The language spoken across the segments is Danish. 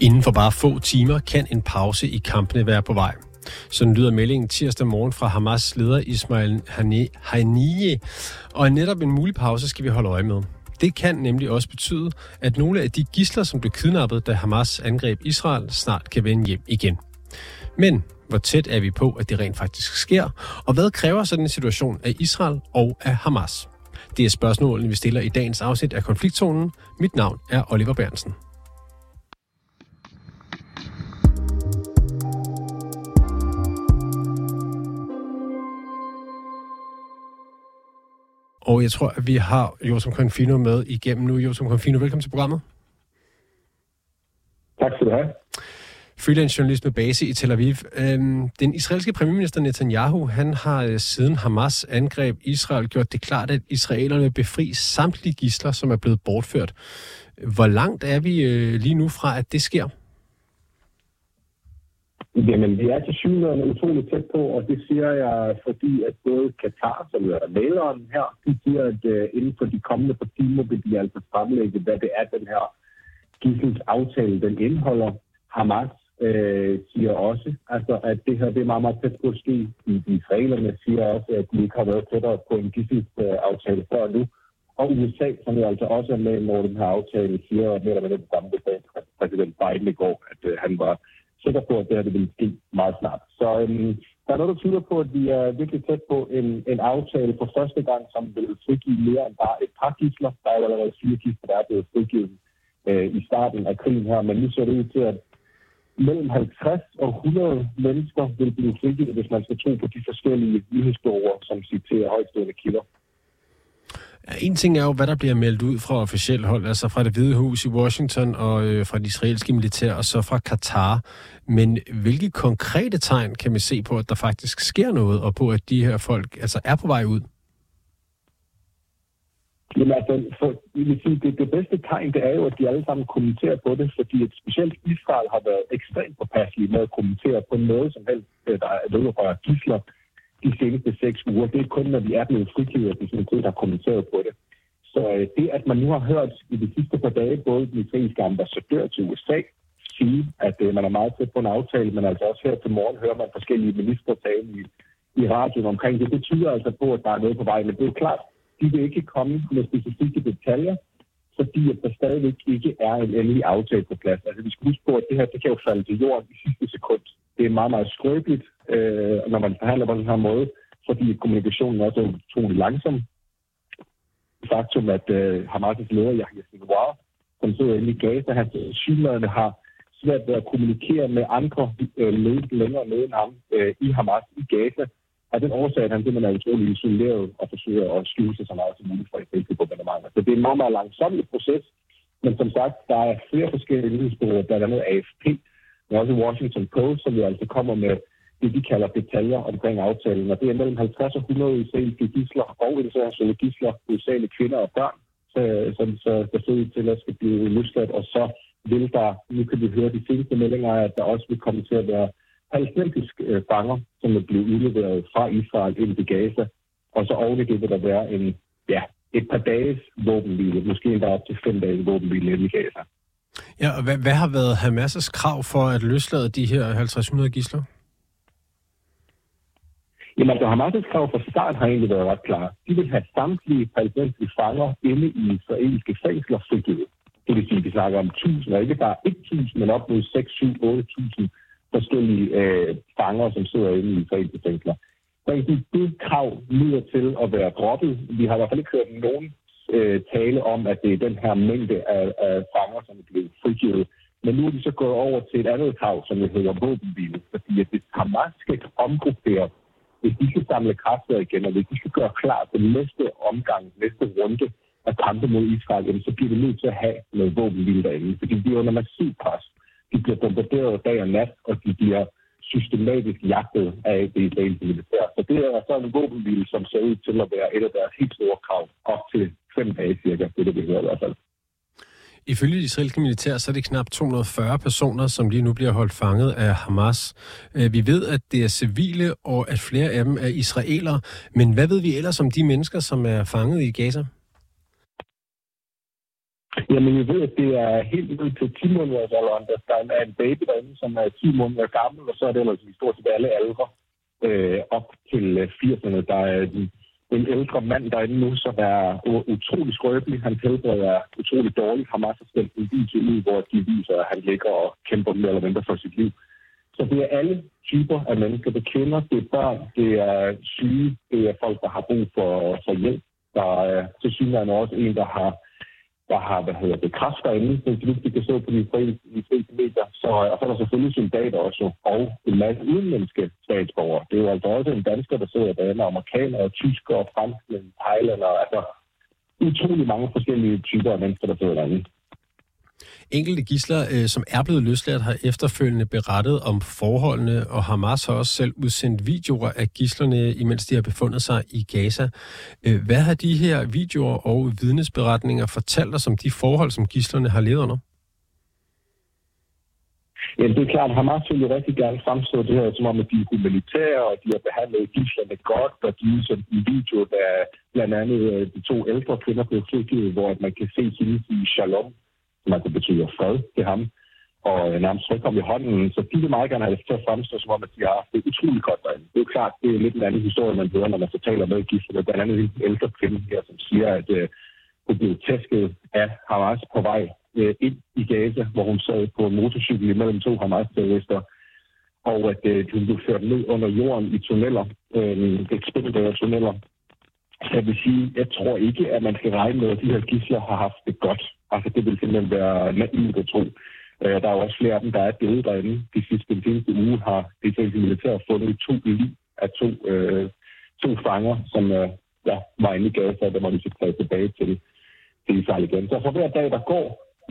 Inden for bare få timer kan en pause i kampene være på vej. Sådan lyder meldingen tirsdag morgen fra Hamas leder Ismail Haniyeh, og netop en mulig pause skal vi holde øje med. Det kan nemlig også betyde, at nogle af de gisler, som blev kidnappet, da Hamas angreb Israel, snart kan vende hjem igen. Men hvor tæt er vi på, at det rent faktisk sker? Og hvad kræver sådan en situation af Israel og af Hamas? Det er spørgsmålene, vi stiller i dagens afsnit af Konfliktzonen. Mit navn er Oliver Bernsen. Og jeg tror, at vi har Josem Confino med igennem nu. Josem Confino, velkommen til programmet. Tak skal du have. Freelance journalist med base i Tel Aviv. Øhm, den israelske premierminister Netanyahu, han har øh, siden Hamas angreb Israel gjort det klart, at israelerne vil befri samtlige gisler, som er blevet bortført. Hvor langt er vi øh, lige nu fra, at det sker? Jamen, vi er til synligheden utroligt tæt på, og det siger jeg, fordi at både Katar, som er maleren her, de siger, at uh, inden for de kommende par timer vil de altså fremlægge, hvad det er, den her gissels aftale, den indeholder. Hamas øh, siger også, altså, at det her det er meget, meget tæt på at ske. De, de israelerne siger også, at de ikke har været tættere på en gissels uh, aftale før nu. Og USA, som jo altså også er med over den her aftale, siger mere eller mindre samme, præsident Biden i går, at uh, han var sikker på, at det her det vil ske meget snart. Så øhm, der er noget, der tyder på, at vi er virkelig tæt på en, en aftale for første gang, som vil frigive mere end bare et par gidsler. Der er jo allerede fire gidsler, der er blevet frigivet øh, i starten af krigen her, men nu ser det ud til, at mellem 50 og 100 mennesker vil blive frigivet, hvis man skal tro på de forskellige nyhedsbureauer, som citerer højstående kilder. En ting er jo, hvad der bliver meldt ud fra officielt hold, altså fra det hvide hus i Washington og øh, fra det israelske militær, og så fra Katar. Men hvilke konkrete tegn kan man se på, at der faktisk sker noget, og på, at de her folk altså er på vej ud? Jamen altså, for, vil sige, det, det bedste tegn, det er jo, at de alle sammen kommenterer på det, fordi at specielt Israel har været ekstremt påpasselige med at kommentere på noget som helst, der er noget fra gisler, de seneste seks uger. Det er kun, når vi er blevet frigivet, at vi sådan set har kommenteret på det. Så øh, det, at man nu har hørt i de sidste par dage, både den israelske ambassadør til USA sige, at øh, man er meget tæt på en aftale, men altså også her til morgen hører man forskellige ministre tale i, i radioen omkring det. Det tyder altså på, at der er noget på vej, men det er jo klart, de vil ikke komme med specifikke detaljer, fordi at der stadigvæk ikke er en endelig aftale på plads. Altså vi skal huske på, at det her det kan jo falde til jorden i sidste sekund. Det er meget, meget skrøbeligt, øh, når man forhandler på den her måde, fordi kommunikationen også er utrolig langsom. Faktum, at øh, Hamas' leder, Yahya Sinwar, som sidder inde i Gaza, han synlædende har svært ved at kommunikere med andre øh, længere nede end ham øh, i Hamas i Gaza. Og den årsag, at han simpelthen er utrolig isoleret og forsøger at skjule sig så meget som muligt fra på bombardementer. Så det er en meget, meget langsom proces. Men som sagt, der er flere forskellige nyhedsbureauer, blandt andet AFP, men også Washington Post, som jo altså kommer med det, vi kalder detaljer omkring aftalen. Og det er mellem 50 og 100 israelske gisler og internationale gisler, hovedsageligt kvinder og børn, som så der ser ud til at skal blive løsladt. Og så vil der, nu kan vi høre de seneste meldinger, at der også vil komme til at være palæstinensiske øh, fanger, som er blevet udleveret fra Israel ind til Gaza. Og så oven i det vil der være en, ja, et par dages våbenhvile, måske endda op til fem dages våbenhvile i Gaza. Ja, og hvad, hvad har været Hamas' krav for at løslade de her 50-100 gisler? Jamen altså, Hamas' krav fra start har egentlig været ret klare. De vil have samtlige palæstinensiske fanger inde i israelske fængsler frigivet. Det vil sige, at vi snakker om 1000, og ikke bare 1000, men op mod 6, 7, 8000 forskellige øh, fanger, som sidder inde i israelske fængsler. Så det krav lyder til at være droppet. Vi har i hvert fald ikke hørt nogen øh, tale om, at det er den her mængde af, af fanger, som er blevet frigivet. Men nu er de så gået over til et andet krav, som hedder våbenhvile. Fordi at hvis Hamas skal omgruppere, hvis de skal samle kræfter igen, og hvis de skal gøre klar til næste omgang, næste runde af kampe mod Israel, jamen, så bliver de nødt til at have noget våbenhvile derinde. Fordi de er under massiv pres. De bliver bombarderet dag og nat, og de bliver systematisk jagtet af det israelske militær. Så det er så en våbenhvile, som ser ud til at være et af deres helt store krav, op til fem dage cirka, det er det, vi hører i hvert fald. Ifølge de israelske militær, så er det knap 240 personer, som lige nu bliver holdt fanget af Hamas. Øh, vi ved, at det er civile, og at flere af dem er israelere. Men hvad ved vi ellers om de mennesker, som er fanget i Gaza? Jamen, jeg ved, at det er helt ud til 10 måneders alderen, der er en baby derinde, som er 10 måneder gammel, og så er det ellers i stort set alle aldre øh, op til øh, 80'erne. Der er de en ældre mand derinde nu, som er utrolig skrøbelig. Han helbred er utrolig dårligt. Har masser af en video ud, hvor de viser, at han ligger og kæmper mere eller mindre for sit liv. Så det er alle typer af mennesker. Det er kvinder, det er børn, det er syge, det er folk, der har brug for, for hjælp. Der er øh, til synligheden også en, der har der har, hvad hedder det, kræfter inde, så vidt kan stå på de fleste medier. Så, øh, og så er der selvfølgelig soldater også, og en masse udenlandske statsborgere. Det er jo altså også en dansker, der sidder derinde, amerikanere, tyskere, franskmænd, thailandere, altså utrolig mange forskellige typer af mennesker, der sidder derinde. Enkelte gisler, øh, som er blevet løsladt, har efterfølgende berettet om forholdene, og Hamas har også selv udsendt videoer af gislerne, imens de har befundet sig i Gaza. Øh, hvad har de her videoer og vidnesberetninger fortalt os om de forhold, som gislerne har levet under? Ja, det er klart, Hamas vil jo rigtig gerne fremstå det her, som om, at de er humanitære, og de har behandlet gislerne godt, og de er sådan en video, der blandt andet øh, de to ældre kvinder blev frigivet, hvor man kan se hende i shalom, man altså kunne betyde fred til ham, og øh, nærmest frikkom i hånden. Så de vil meget gerne have det til at fremstå, som om, at de har haft det utroligt godt derinde. Det er jo klart, det er lidt en anden historie, man hører, når man så taler med gidsler. Blandt andet en ældre kvinde her, som siger, at øh, hun blev tæsket af Hamas på vej øh, ind i Gaza, hvor hun sad på en motorcykel imellem to Hamas-terrorister, og at øh, hun blev ført ned under jorden i tunneller, øh, ekspeditive tunneller. Så jeg vil sige, jeg tror ikke, at man skal regne med, at de her gisler har haft det godt. Altså, det vil simpelthen være naivt at tro. Øh, der er jo også flere af dem, der er døde derinde. De sidste, den seneste uge har det israelske militær fundet to liv af to, øh, to fanger, som øh, ja, var inde i Gaza, der må de så tage tilbage til, til Israel igen. Så for hver dag, der går,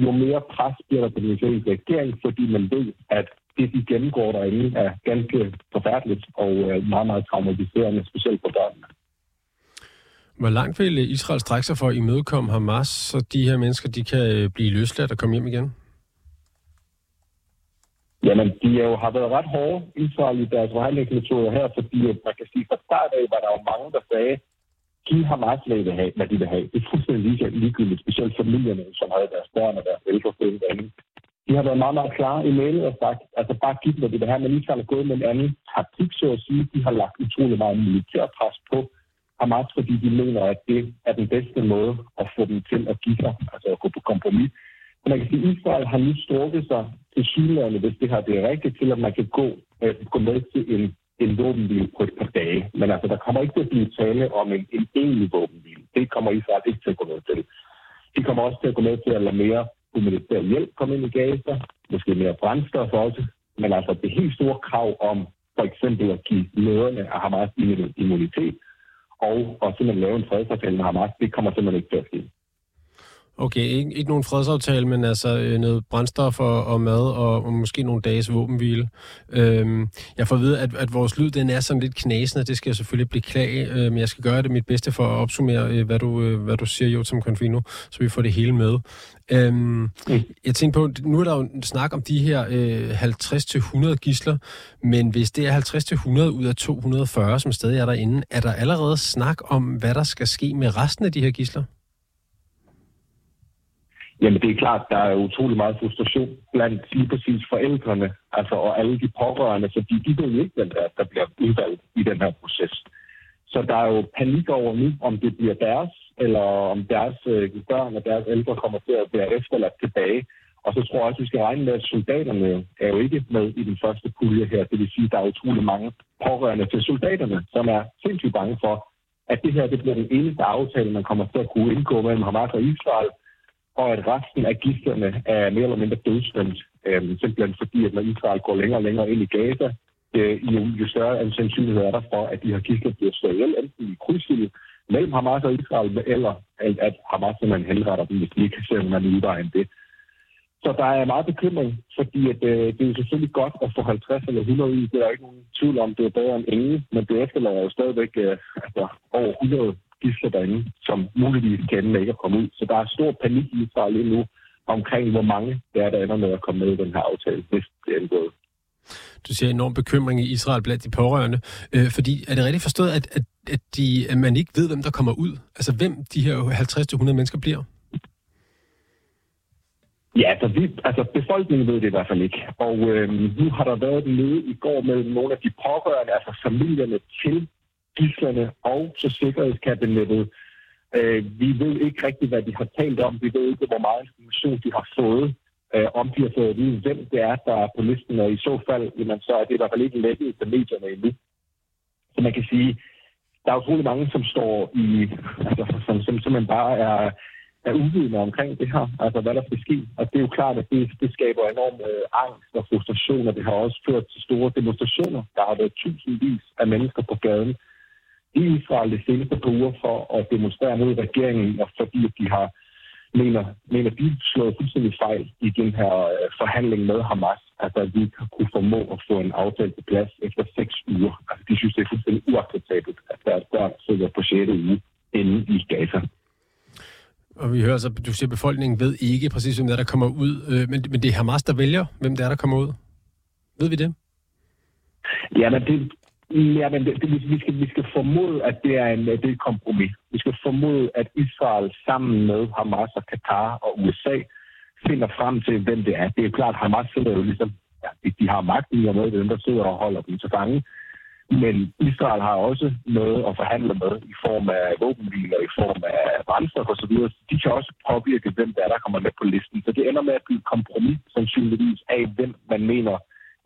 jo mere pres bliver der på den israelske regering, fordi man ved, at det, de gennemgår derinde, er ganske forfærdeligt og øh, meget, meget traumatiserende, specielt for børnene. Hvor langt vil Israel strække sig for at imødekomme Hamas, så de her mennesker de kan øh, blive løsladt og komme hjem igen? Jamen, de jo, har været ret hårde, Israel, i deres forhandlingsmetoder her, fordi man kan sige, fra start af var der jo mange, der sagde, giv Hamas, hvad de vil have. Hvad de vil have. Det er fuldstændig ligegyldigt, specielt familierne, som havde deres børn og deres ældre derinde. De har været meget, meget klare i mailet og sagt, altså bare giv dem, hvad de vil have, men Israel er gået med en anden taktik, så at sige. De har lagt utrolig meget militærpres på Hamas, fordi de mener, at det er den bedste måde at få dem til at give sig, altså at gå på kompromis. Men man kan sige, at Israel har nu strukket sig til synlærende, hvis det her det er rigtigt, til at man kan gå, øh, gå med til en, en våbenhvile på et par dage. Men altså, der kommer ikke til at blive tale om en, en egentlig våbenhvile. Det kommer Israel ikke til at gå med til. De kommer også til at gå med til at lade mere humanitær hjælp komme ind i Gaza, måske mere brændstof også. Men altså, det helt store krav om for eksempel at give lederne af Hamas immunitet, og, og simpelthen lave en fredsaftale med Hamas, det kommer simpelthen ikke til at ske. Okay, ikke, ikke nogen fredsaftale, men altså øh, noget brændstof og, og mad og, og måske nogle dages våbenhvile. Øhm, jeg får at vide, at, at vores lyd den er sådan lidt knasende. Det skal jeg selvfølgelig beklage, øh, men jeg skal gøre det mit bedste for at opsummere, øh, hvad, du, øh, hvad du siger, Jotam Confino, så vi får det hele med. Øhm, mm. Jeg tænker på, nu er der jo snak om de her øh, 50-100 gisler, men hvis det er 50-100 ud af 240, som stadig er derinde, er der allerede snak om, hvad der skal ske med resten af de her gisler? Jamen det er klart, der er utrolig meget frustration blandt lige præcis forældrene altså, og alle de pårørende, fordi de ved ikke, hvem der, der bliver udvalgt i den her proces. Så der er jo panik over nu, om det bliver deres, eller om deres øh, børn og deres ældre kommer til at være efterladt tilbage. Og så tror jeg også, at vi skal regne med, at soldaterne er jo ikke med i den første pulje her. Det vil sige, at der er utrolig mange pårørende til soldaterne, som er sindssygt bange for, at det her det bliver den eneste aftale, man kommer til at kunne indgå mellem Hamas og Israel, og at resten af gidslerne er mere eller mindre dødsdømt, øh, simpelthen fordi, at når Israel går længere og længere ind i Gaza, øh, jo, jo større en sandsynlighed er der for, at de her gidsler bliver slået ihjel, enten i krydsild mellem Hamas og Israel, eller at Hamas simpelthen henretter dem, hvis de ikke ser se nogen udvej end det. Så der er meget bekymring, fordi at, øh, det er jo selvfølgelig godt at få 50 eller 100 i. Det er der ikke nogen tvivl om, det er bedre end ingen, men det efterlader jo stadigvæk øh, altså, over 100 gisler derinde, som muligvis kan ende ikke at komme ud. Så der er stor panik i Israel lige nu omkring, hvor mange der er, der ender med at komme med i den her aftale, hvis det er indgået. Du ser enorm bekymring i Israel blandt de pårørende. Øh, fordi er det rigtigt forstået, at, at, at, de, at man ikke ved, hvem der kommer ud? Altså hvem de her 50-100 mennesker bliver? Ja, altså, vi, altså befolkningen ved det i hvert fald ikke. Og øh, nu har der været et møde i går mellem nogle af de pårørende, altså familierne til gislerne og så sikkerhedskabinettet. Øh, vi ved ikke rigtigt, hvad de har talt om. Vi ved ikke, hvor meget information de har fået. Øh, om de har fået at vide, hvem det er, der er på listen. Og i så fald, jamen, så er det i hvert fald ikke lækket til medierne endnu. Så man kan sige, der er utrolig mange, som står i, altså, som, som, som man bare er er uvidende omkring det her, altså hvad der skal ske. Og det er jo klart, at det, det skaber enorm øh, angst og frustration, og det har også ført til store demonstrationer. Der har været tusindvis af mennesker på gaden i Israel det seneste par uger for at demonstrere mod regeringen, og fordi de har mener, mener de slået fuldstændig fejl i den her øh, forhandling med Hamas. Altså, at vi ikke har kunne formå at få en aftale på plads efter seks uger. Altså, de synes, det er fuldstændig uacceptabelt, at deres børn sidder på 6. uge inde i Gaza. Og vi hører så, du siger, at befolkningen ved ikke præcis, hvem det er, der kommer ud. Øh, men, men det er Hamas, der vælger, hvem det er, der kommer ud. Ved vi det? Ja, men det, ja, men det, det, vi, skal, vi skal formode, at det er, en, det er et kompromis. Vi skal formode, at Israel sammen med Hamas og Katar og USA finder frem til, hvem det er. Det er klart, at Hamas sidder jo ligesom, ja, de, de har magten i og med, det er dem, der sidder og holder dem til fange. Men Israel har også noget at forhandle med i form af våbenhviler, i form af brændstof osv. De kan også påvirke, hvem der er, der kommer med på listen. Så det ender med at blive et kompromis, sandsynligvis, af hvem man mener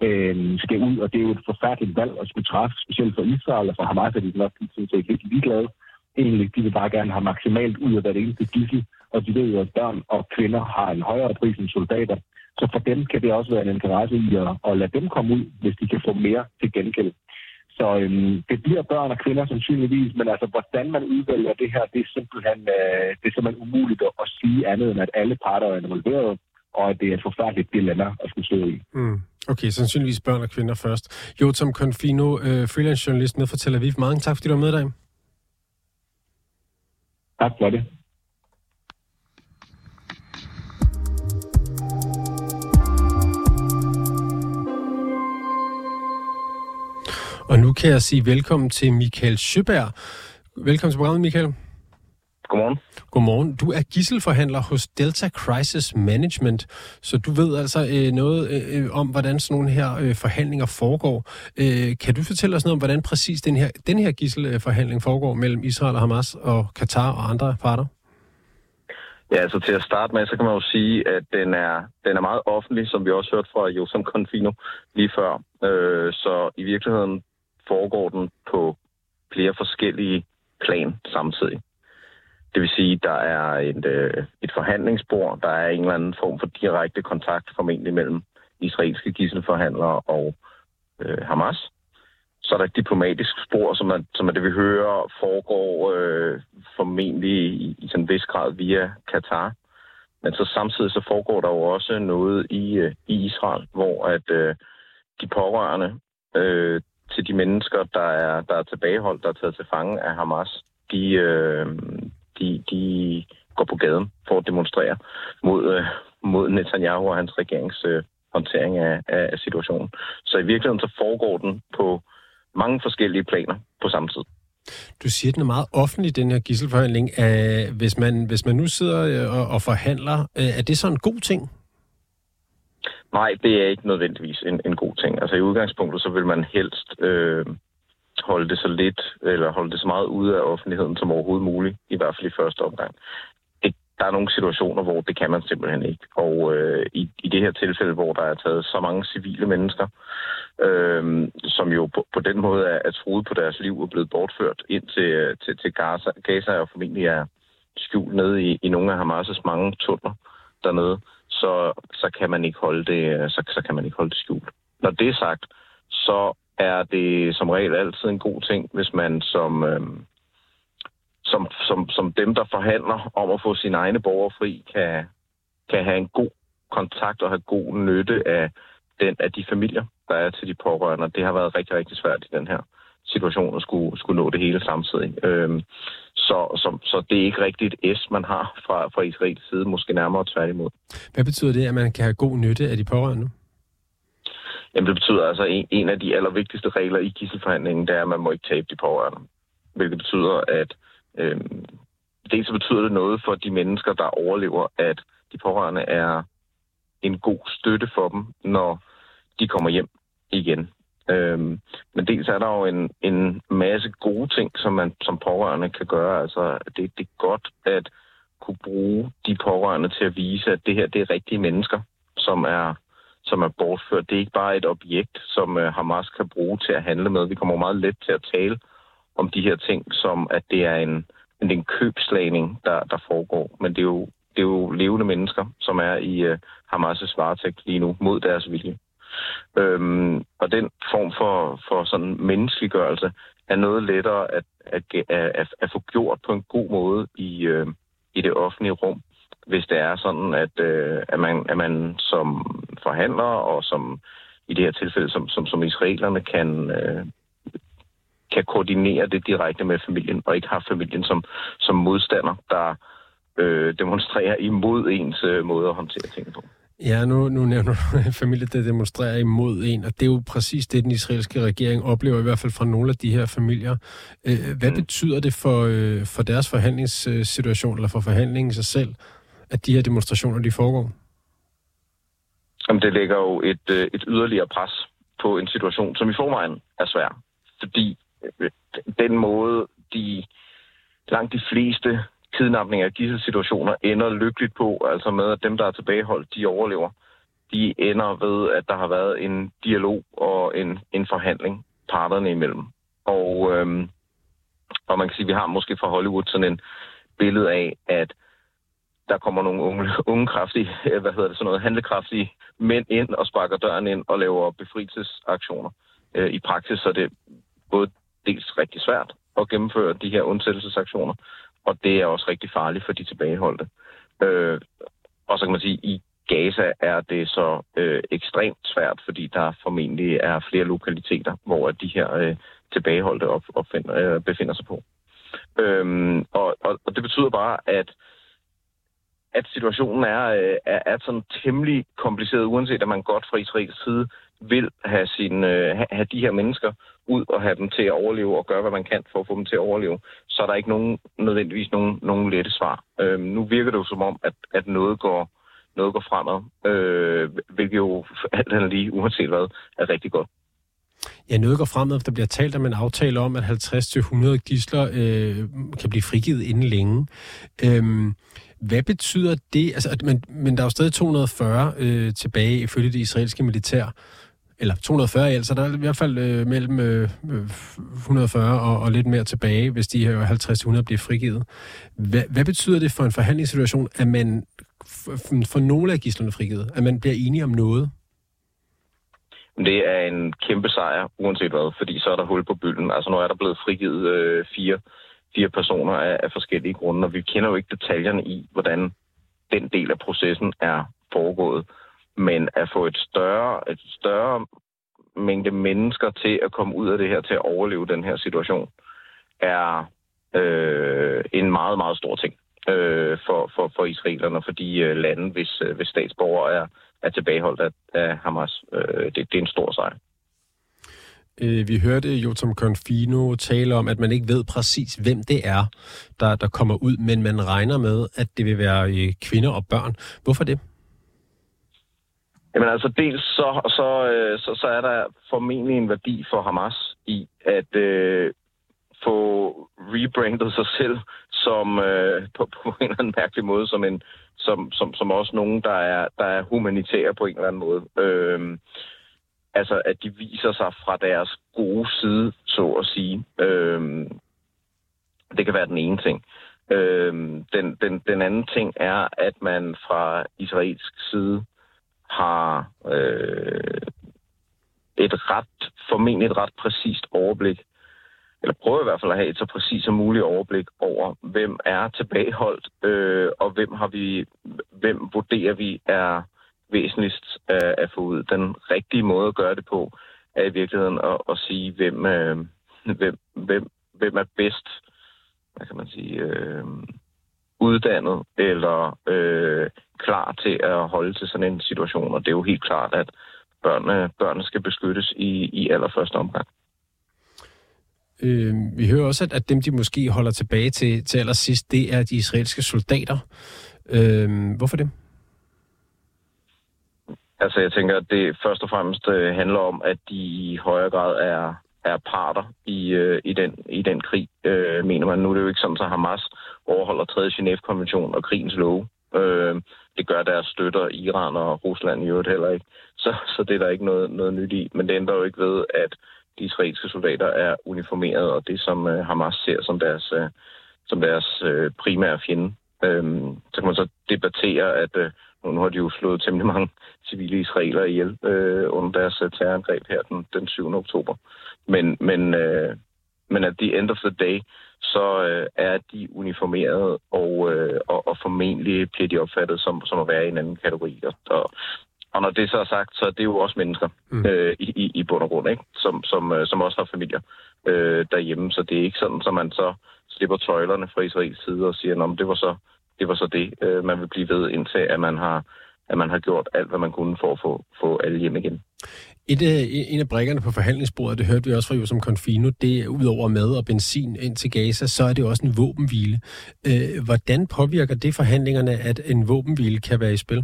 øh, skal ud. Og det er jo et forfærdeligt valg at skulle træffe, specielt for Israel og for Hamas, at de nok sådan set helt ligeglade. Egentlig, de vil bare gerne have maksimalt ud af det eneste gissel, og de ved jo, at børn og kvinder har en højere pris end soldater. Så for dem kan det også være en interesse i at, at lade dem komme ud, hvis de kan få mere til gengæld. Så øhm, det bliver børn og kvinder sandsynligvis, men altså, hvordan man udvælger det her, det er simpelthen, øh, det er simpelthen umuligt at, at sige andet, end at alle parter er involveret, og at det er et forfærdeligt dilemma at skulle stå i. Mm. Okay, sandsynligvis børn og kvinder først. Jotam Confino, øh, freelance journalist med fra Tel Aviv. Mange tak, fordi du var med dig. Tak for det. Og nu kan jeg sige velkommen til Michael Søberg. Velkommen til programmet, Michael. Godmorgen. Godmorgen. Du er gisselforhandler hos Delta Crisis Management, så du ved altså øh, noget øh, om, hvordan sådan nogle her øh, forhandlinger foregår. Øh, kan du fortælle os noget om, hvordan præcis den her, den her gisselforhandling foregår mellem Israel og Hamas og Katar og andre parter? Ja, altså til at starte med, så kan man jo sige, at den er, den er meget offentlig, som vi også hørte fra Josem Confino lige før. Øh, så i virkeligheden foregår den på flere forskellige plan samtidig. Det vil sige, at der er et, øh, et forhandlingsbord, der er en eller anden form for direkte kontakt formentlig mellem israelske gisselforhandlere og øh, Hamas. Så er der et diplomatisk spor, som er, som er det, vi hører, foregår øh, formentlig i, i sådan en vis grad via Katar. Men så samtidig så foregår der jo også noget i, øh, i Israel, hvor at øh, de pårørende øh, til de mennesker, der er, der er tilbageholdt, der er taget til fange af Hamas, de, øh, de, de går på gaden for at demonstrere mod, øh, mod Netanyahu og hans regerings øh, håndtering af, af situationen. Så i virkeligheden så foregår den på mange forskellige planer på samme tid. Du siger, at den er meget offentlig, den her gisselforhandling. Hvis man, hvis man nu sidder øh, og, og forhandler, øh, er det så en god ting? Nej, det er ikke nødvendigvis en, en god ting. Altså i udgangspunktet, så vil man helst øh, holde det så lidt, eller holde det så meget ude af offentligheden som overhovedet muligt, i hvert fald i første omgang. Det, der er nogle situationer, hvor det kan man simpelthen ikke. Og øh, i, i det her tilfælde, hvor der er taget så mange civile mennesker, øh, som jo på, på den måde er, er truet på deres liv og blevet bortført ind til, øh, til, til Gaza, Gaza og formentlig er skjult nede i, i nogle af Hamas' mange tunder dernede, så, så, kan man ikke holde det, øh, så, så kan man ikke holde det skjult. Når det er sagt, så er det som regel altid en god ting, hvis man som, øh, som, som, som dem, der forhandler om at få sine egne borgere fri, kan, kan have en god kontakt og have god nytte af, den, af de familier, der er til de pårørende. Det har været rigtig, rigtig svært i den her situation at skulle, skulle nå det hele samtidig. Øhm, så, så, så det er ikke rigtigt et S, man har fra, fra Israels side, måske nærmere tværtimod. Hvad betyder det, at man kan have god nytte af de pårørende? Jamen, det betyder altså, en, en af de allervigtigste regler i gisselforhandlingen, det er, at man må ikke tabe de pårørende. Hvilket betyder, at øh, dels så betyder det noget for de mennesker, der overlever, at de pårørende er en god støtte for dem, når de kommer hjem igen. Øhm, men dels er der jo en, en masse gode ting, som man som pårørende kan gøre. Altså, det, det er godt at kunne bruge de pårørende til at vise, at det her det er rigtige mennesker, som er, som er bortført. Det er ikke bare et objekt, som øh, Hamas kan bruge til at handle med. Vi kommer meget let til at tale om de her ting, som at det er en, en, en købslagning, der, der foregår. Men det er, jo, det er jo levende mennesker, som er i uh, Hamas' varetægt lige nu mod deres vilje. Øhm, og den form for, for sådan menneskeliggørelse er noget lettere at, at, at, at få gjort på en god måde i, øh, i det offentlige rum, hvis det er sådan, at, øh, at, man, at man som forhandler og som i det her tilfælde, som, som, som israelerne kan, øh, kan koordinere det direkte med familien, og ikke har familien som, som modstander, der øh, demonstrerer imod ens øh, måde at håndtere tingene på. Ja, nu, nu nævner du familie, der demonstrerer imod en, og det er jo præcis det, den israelske regering oplever, i hvert fald fra nogle af de her familier. Øh, hvad mm. betyder det for, øh, for deres forhandlingssituation, eller for forhandlingen sig selv, at de her demonstrationer, de foregår? Jamen, det lægger jo et, øh, et yderligere pres på en situation, som i forvejen er svær. Fordi øh, den måde, de langt de fleste kidnapninger af disse situationer ender lykkeligt på, altså med, at dem, der er tilbageholdt, de overlever. De ender ved, at der har været en dialog og en, en forhandling parterne imellem. Og, øhm, og man kan sige, at vi har måske fra Hollywood sådan en billede af, at der kommer nogle unge, unge kraftige, øh, hvad hedder det, sådan noget, handlekraftige mænd ind og sparker døren ind og laver befrielsesaktioner. Øh, I praksis så er det både dels rigtig svært at gennemføre de her undsættelsesaktioner, og det er også rigtig farligt for de tilbageholdte. Øh, og så kan man sige, at i Gaza er det så øh, ekstremt svært, fordi der formentlig er flere lokaliteter, hvor de her øh, tilbageholdte op, opfinder, øh, befinder sig på. Øhm, og, og, og det betyder bare, at at situationen er, øh, er, er sådan temmelig kompliceret, uanset at man godt fra Israels side vil have, sin, øh, have de her mennesker ud og have dem til at overleve og gøre, hvad man kan for at få dem til at overleve, så er der ikke nogen, nødvendigvis nogen, nogen lette svar. Øh, nu virker det jo som om, at, at noget går noget går fremad, øh, hvilket jo alt andet lige, uanset hvad, er rigtig godt. Ja, noget går fremad. Der bliver talt om en aftale om, at 50-100 gisler øh, kan blive frigivet inden længe. Øh, hvad betyder det? Altså, at, men, men der er jo stadig 240 øh, tilbage ifølge det israelske militær eller 240 altså der er i hvert fald øh, mellem øh, øh 140 og, og lidt mere tilbage, hvis de her 50-100 bliver frigivet. Hvad, hvad betyder det for en forhandlingssituation, at man for nogle af gislerne frigivet, at man bliver enige om noget? Det er en kæmpe sejr, uanset hvad, fordi så er der hul på bylden. Altså nu er der blevet frigivet øh, fire, fire personer af, af forskellige grunde, og vi kender jo ikke detaljerne i, hvordan den del af processen er foregået men at få et større, et større mængde mennesker til at komme ud af det her, til at overleve den her situation, er øh, en meget, meget stor ting øh, for, for, for israelerne, for de øh, lande, hvis, øh, hvis statsborgere er, er tilbageholdt af, af Hamas. Øh, det, det er en stor sejr. Øh, vi hørte Jotam Confino tale om, at man ikke ved præcis, hvem det er, der, der kommer ud, men man regner med, at det vil være øh, kvinder og børn. Hvorfor det? Jamen altså, dels så, så, øh, så, så er der formentlig en værdi for Hamas i at øh, få rebrandet sig selv som øh, på, på en eller anden mærkelig måde som en som, som, som også nogen, der er, der er humanitære på en eller anden måde. Øh, altså, at de viser sig fra deres gode side, så at sige. Øhm, det kan være den ene ting. Øhm, den, den, den anden ting er, at man fra israelsk side har øh, et ret, formentlig et ret præcist overblik, eller prøver i hvert fald at have et så præcist som muligt overblik over, hvem er tilbageholdt, øh, og hvem har vi, hvem vurderer vi er væsentligst at, at få ud. Den rigtige måde at gøre det på er i virkeligheden at, at sige, hvem, øh, hvem, hvem, hvem er bedst, hvad kan man sige, øh, uddannet eller øh, klar til at holde til sådan en situation. Og det er jo helt klart, at børnene, børnene skal beskyttes i, i allerførste omgang. Øh, vi hører også, at, at dem, de måske holder tilbage til, til allersidst, det er de israelske soldater. Øh, hvorfor det? Altså, jeg tænker, at det først og fremmest øh, handler om, at de i højere grad er, er parter i, øh, i, den, i den krig, øh, mener man. Nu er det jo ikke sådan, at Hamas overholder 3. Genève-konvention og krigens love. Øh, det gør deres støtter, Iran og Rusland i øvrigt heller ikke. Så, så det er der ikke noget, noget nyt i. Men det ændrer jo ikke ved, at de israelske soldater er uniformeret, og det som øh, Hamas ser som deres, øh, som deres øh, primære fjende. Øh, så kan man så debattere, at øh, nu har de jo slået temmelig mange civile israelere ihjel øh, under deres øh, terrorangreb her den, den 7. oktober. Men, men, øh, men at the end of the day, så øh, er de uniformerede, og, øh, og, og formentlig bliver de opfattet som, som at være i en anden kategori. Og, og når det så er sagt, så er det jo også mennesker mm. øh, i, i, i bund og grund, ikke? Som, som, øh, som også har familier øh, derhjemme. Så det er ikke sådan, at så man så slipper tøjlerne fra Israels side og siger, at det var så det, var så det øh, man vil blive ved, indtil at man har at man har gjort alt, hvad man kunne for at få, få alle hjem igen. Et øh, en af brækkerne på forhandlingsbordet, det hørte vi også fra Josem Confino, det er udover mad og benzin ind til Gaza, så er det også en våbenhvile. Øh, hvordan påvirker det forhandlingerne, at en våbenhvile kan være i spil?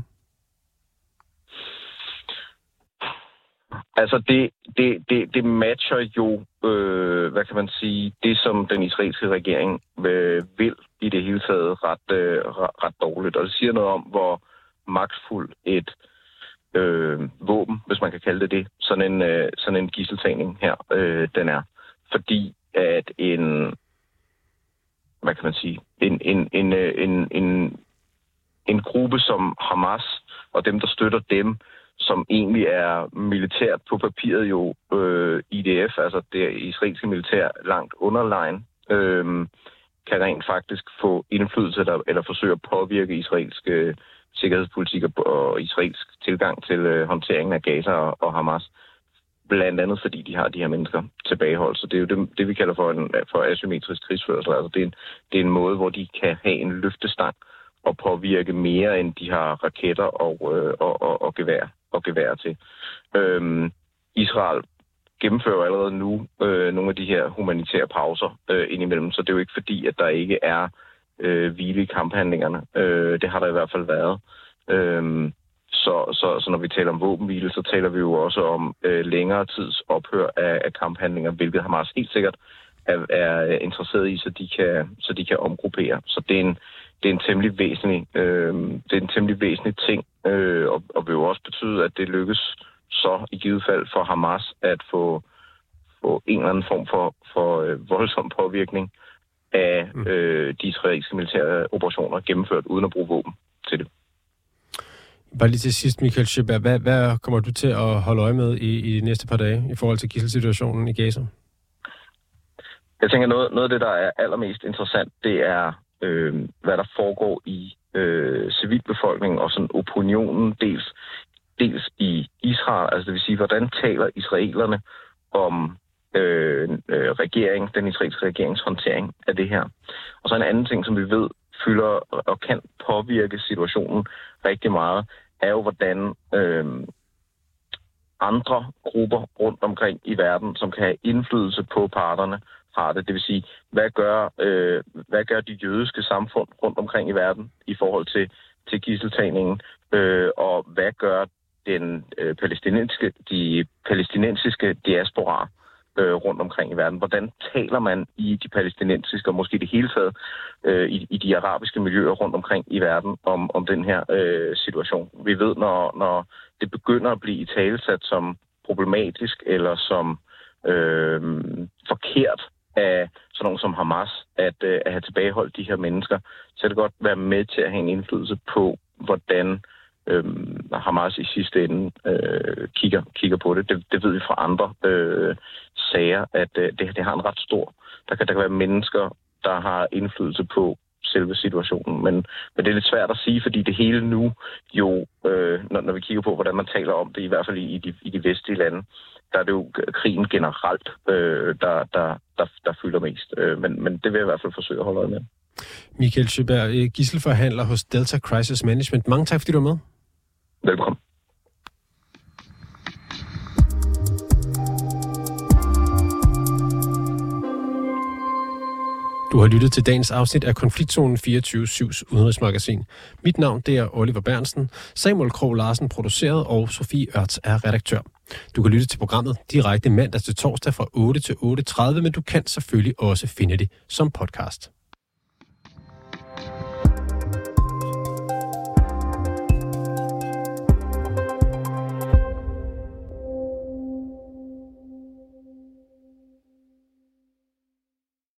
Altså, det, det, det, det matcher jo, øh, hvad kan man sige, det som den israelske regering øh, vil i det hele taget ret, øh, ret dårligt. Og det siger noget om, hvor magtfuld et øh, våben, hvis man kan kalde det det, sådan en, øh, sådan en gisseltagning her, øh, den er. Fordi at en, hvad kan man sige, en, en, en, øh, en, en, en gruppe som Hamas og dem, der støtter dem, som egentlig er militært på papiret jo øh, IDF, altså det israelske militær langt underline, øh, kan rent faktisk få indflydelse eller, eller forsøge at påvirke israelske øh, sikkerhedspolitik og, og israelsk tilgang til øh, håndteringen af Gaza og, og Hamas. Blandt andet fordi de har de her mennesker tilbageholdt. Så det er jo det, det vi kalder for, en, for asymmetrisk krigsførsel. Altså det er, en, det er en måde, hvor de kan have en løftestang og påvirke mere, end de har raketter og, øh, og, og, og, gevær, og gevær til. Øhm, Israel gennemfører allerede nu øh, nogle af de her humanitære pauser øh, indimellem, så det er jo ikke fordi, at der ikke er øh, hvile i kamphandlingerne. Øh, det har der i hvert fald været. Øh, så, så, så når vi taler om våbenhvile, så taler vi jo også om øh, længere tids ophør af, af kamphandlinger, hvilket Hamas helt sikkert er, er interesseret i, så de kan, så de kan omgruppere. Så det er en, det er en temmelig væsentlig, øh, det er en temmelig væsentlig ting, øh, og, og vil jo også betyde, at det lykkes så i givet fald for Hamas at få, få en eller anden form for, for øh, voldsom påvirkning af mm. øh, de israelske militære operationer gennemført uden at bruge våben til det. Bare lige til sidst, Michael Schibert, hvad, hvad kommer du til at holde øje med i, i de næste par dage i forhold til gisselsituationen i Gaza? Jeg tænker, noget, noget af det, der er allermest interessant, det er, øh, hvad der foregår i øh, civilbefolkningen og sådan opinionen, dels, dels i Israel, altså det vil sige, hvordan taler israelerne om øh, øh, regering, den israelske regerings håndtering af det her. Og så en anden ting, som vi ved fylder og kan påvirke situationen rigtig meget, er jo, hvordan øh, andre grupper rundt omkring i verden, som kan have indflydelse på parterne, det. Det vil sige, hvad gør, øh, hvad gør de jødiske samfund rundt omkring i verden i forhold til, til gisseltagningen, øh, og hvad gør den øh, palæstinensiske, de palæstinensiske diaspora øh, rundt omkring i verden. Hvordan taler man i de palæstinensiske, og måske det hele taget, øh, i, i de arabiske miljøer rundt omkring i verden om, om den her øh, situation? Vi ved, når, når det begynder at blive i talesat som problematisk eller som øh, forkert af sådan nogen som Hamas, at, øh, at have tilbageholdt de her mennesker, så kan det godt være med til at have en indflydelse på, hvordan øh, Hamas i sidste ende øh, kigger, kigger på det. det. Det ved vi fra andre øh, sager, at øh, det, det har en ret stor... Der kan, der kan være mennesker, der har indflydelse på selve situationen. Men, men det er lidt svært at sige, fordi det hele nu jo, øh, når, når vi kigger på, hvordan man taler om det, i hvert fald i de, i de vestlige lande, der er det jo krigen generelt, øh, der, der, der, der fylder mest. Øh, men, men det vil jeg i hvert fald forsøge at holde øje med. Michael Schøberg, øh, gisselforhandler hos Delta Crisis Management. Mange tak, fordi du var med. Velkommen. Du har lyttet til dagens afsnit af Konfliktzonen 24-7's udenrigsmagasin. Mit navn det er Oliver Bernsen, Samuel Krog Larsen produceret og Sofie Ørts er redaktør. Du kan lytte til programmet direkte mandag til torsdag fra 8 til 8.30, men du kan selvfølgelig også finde det som podcast.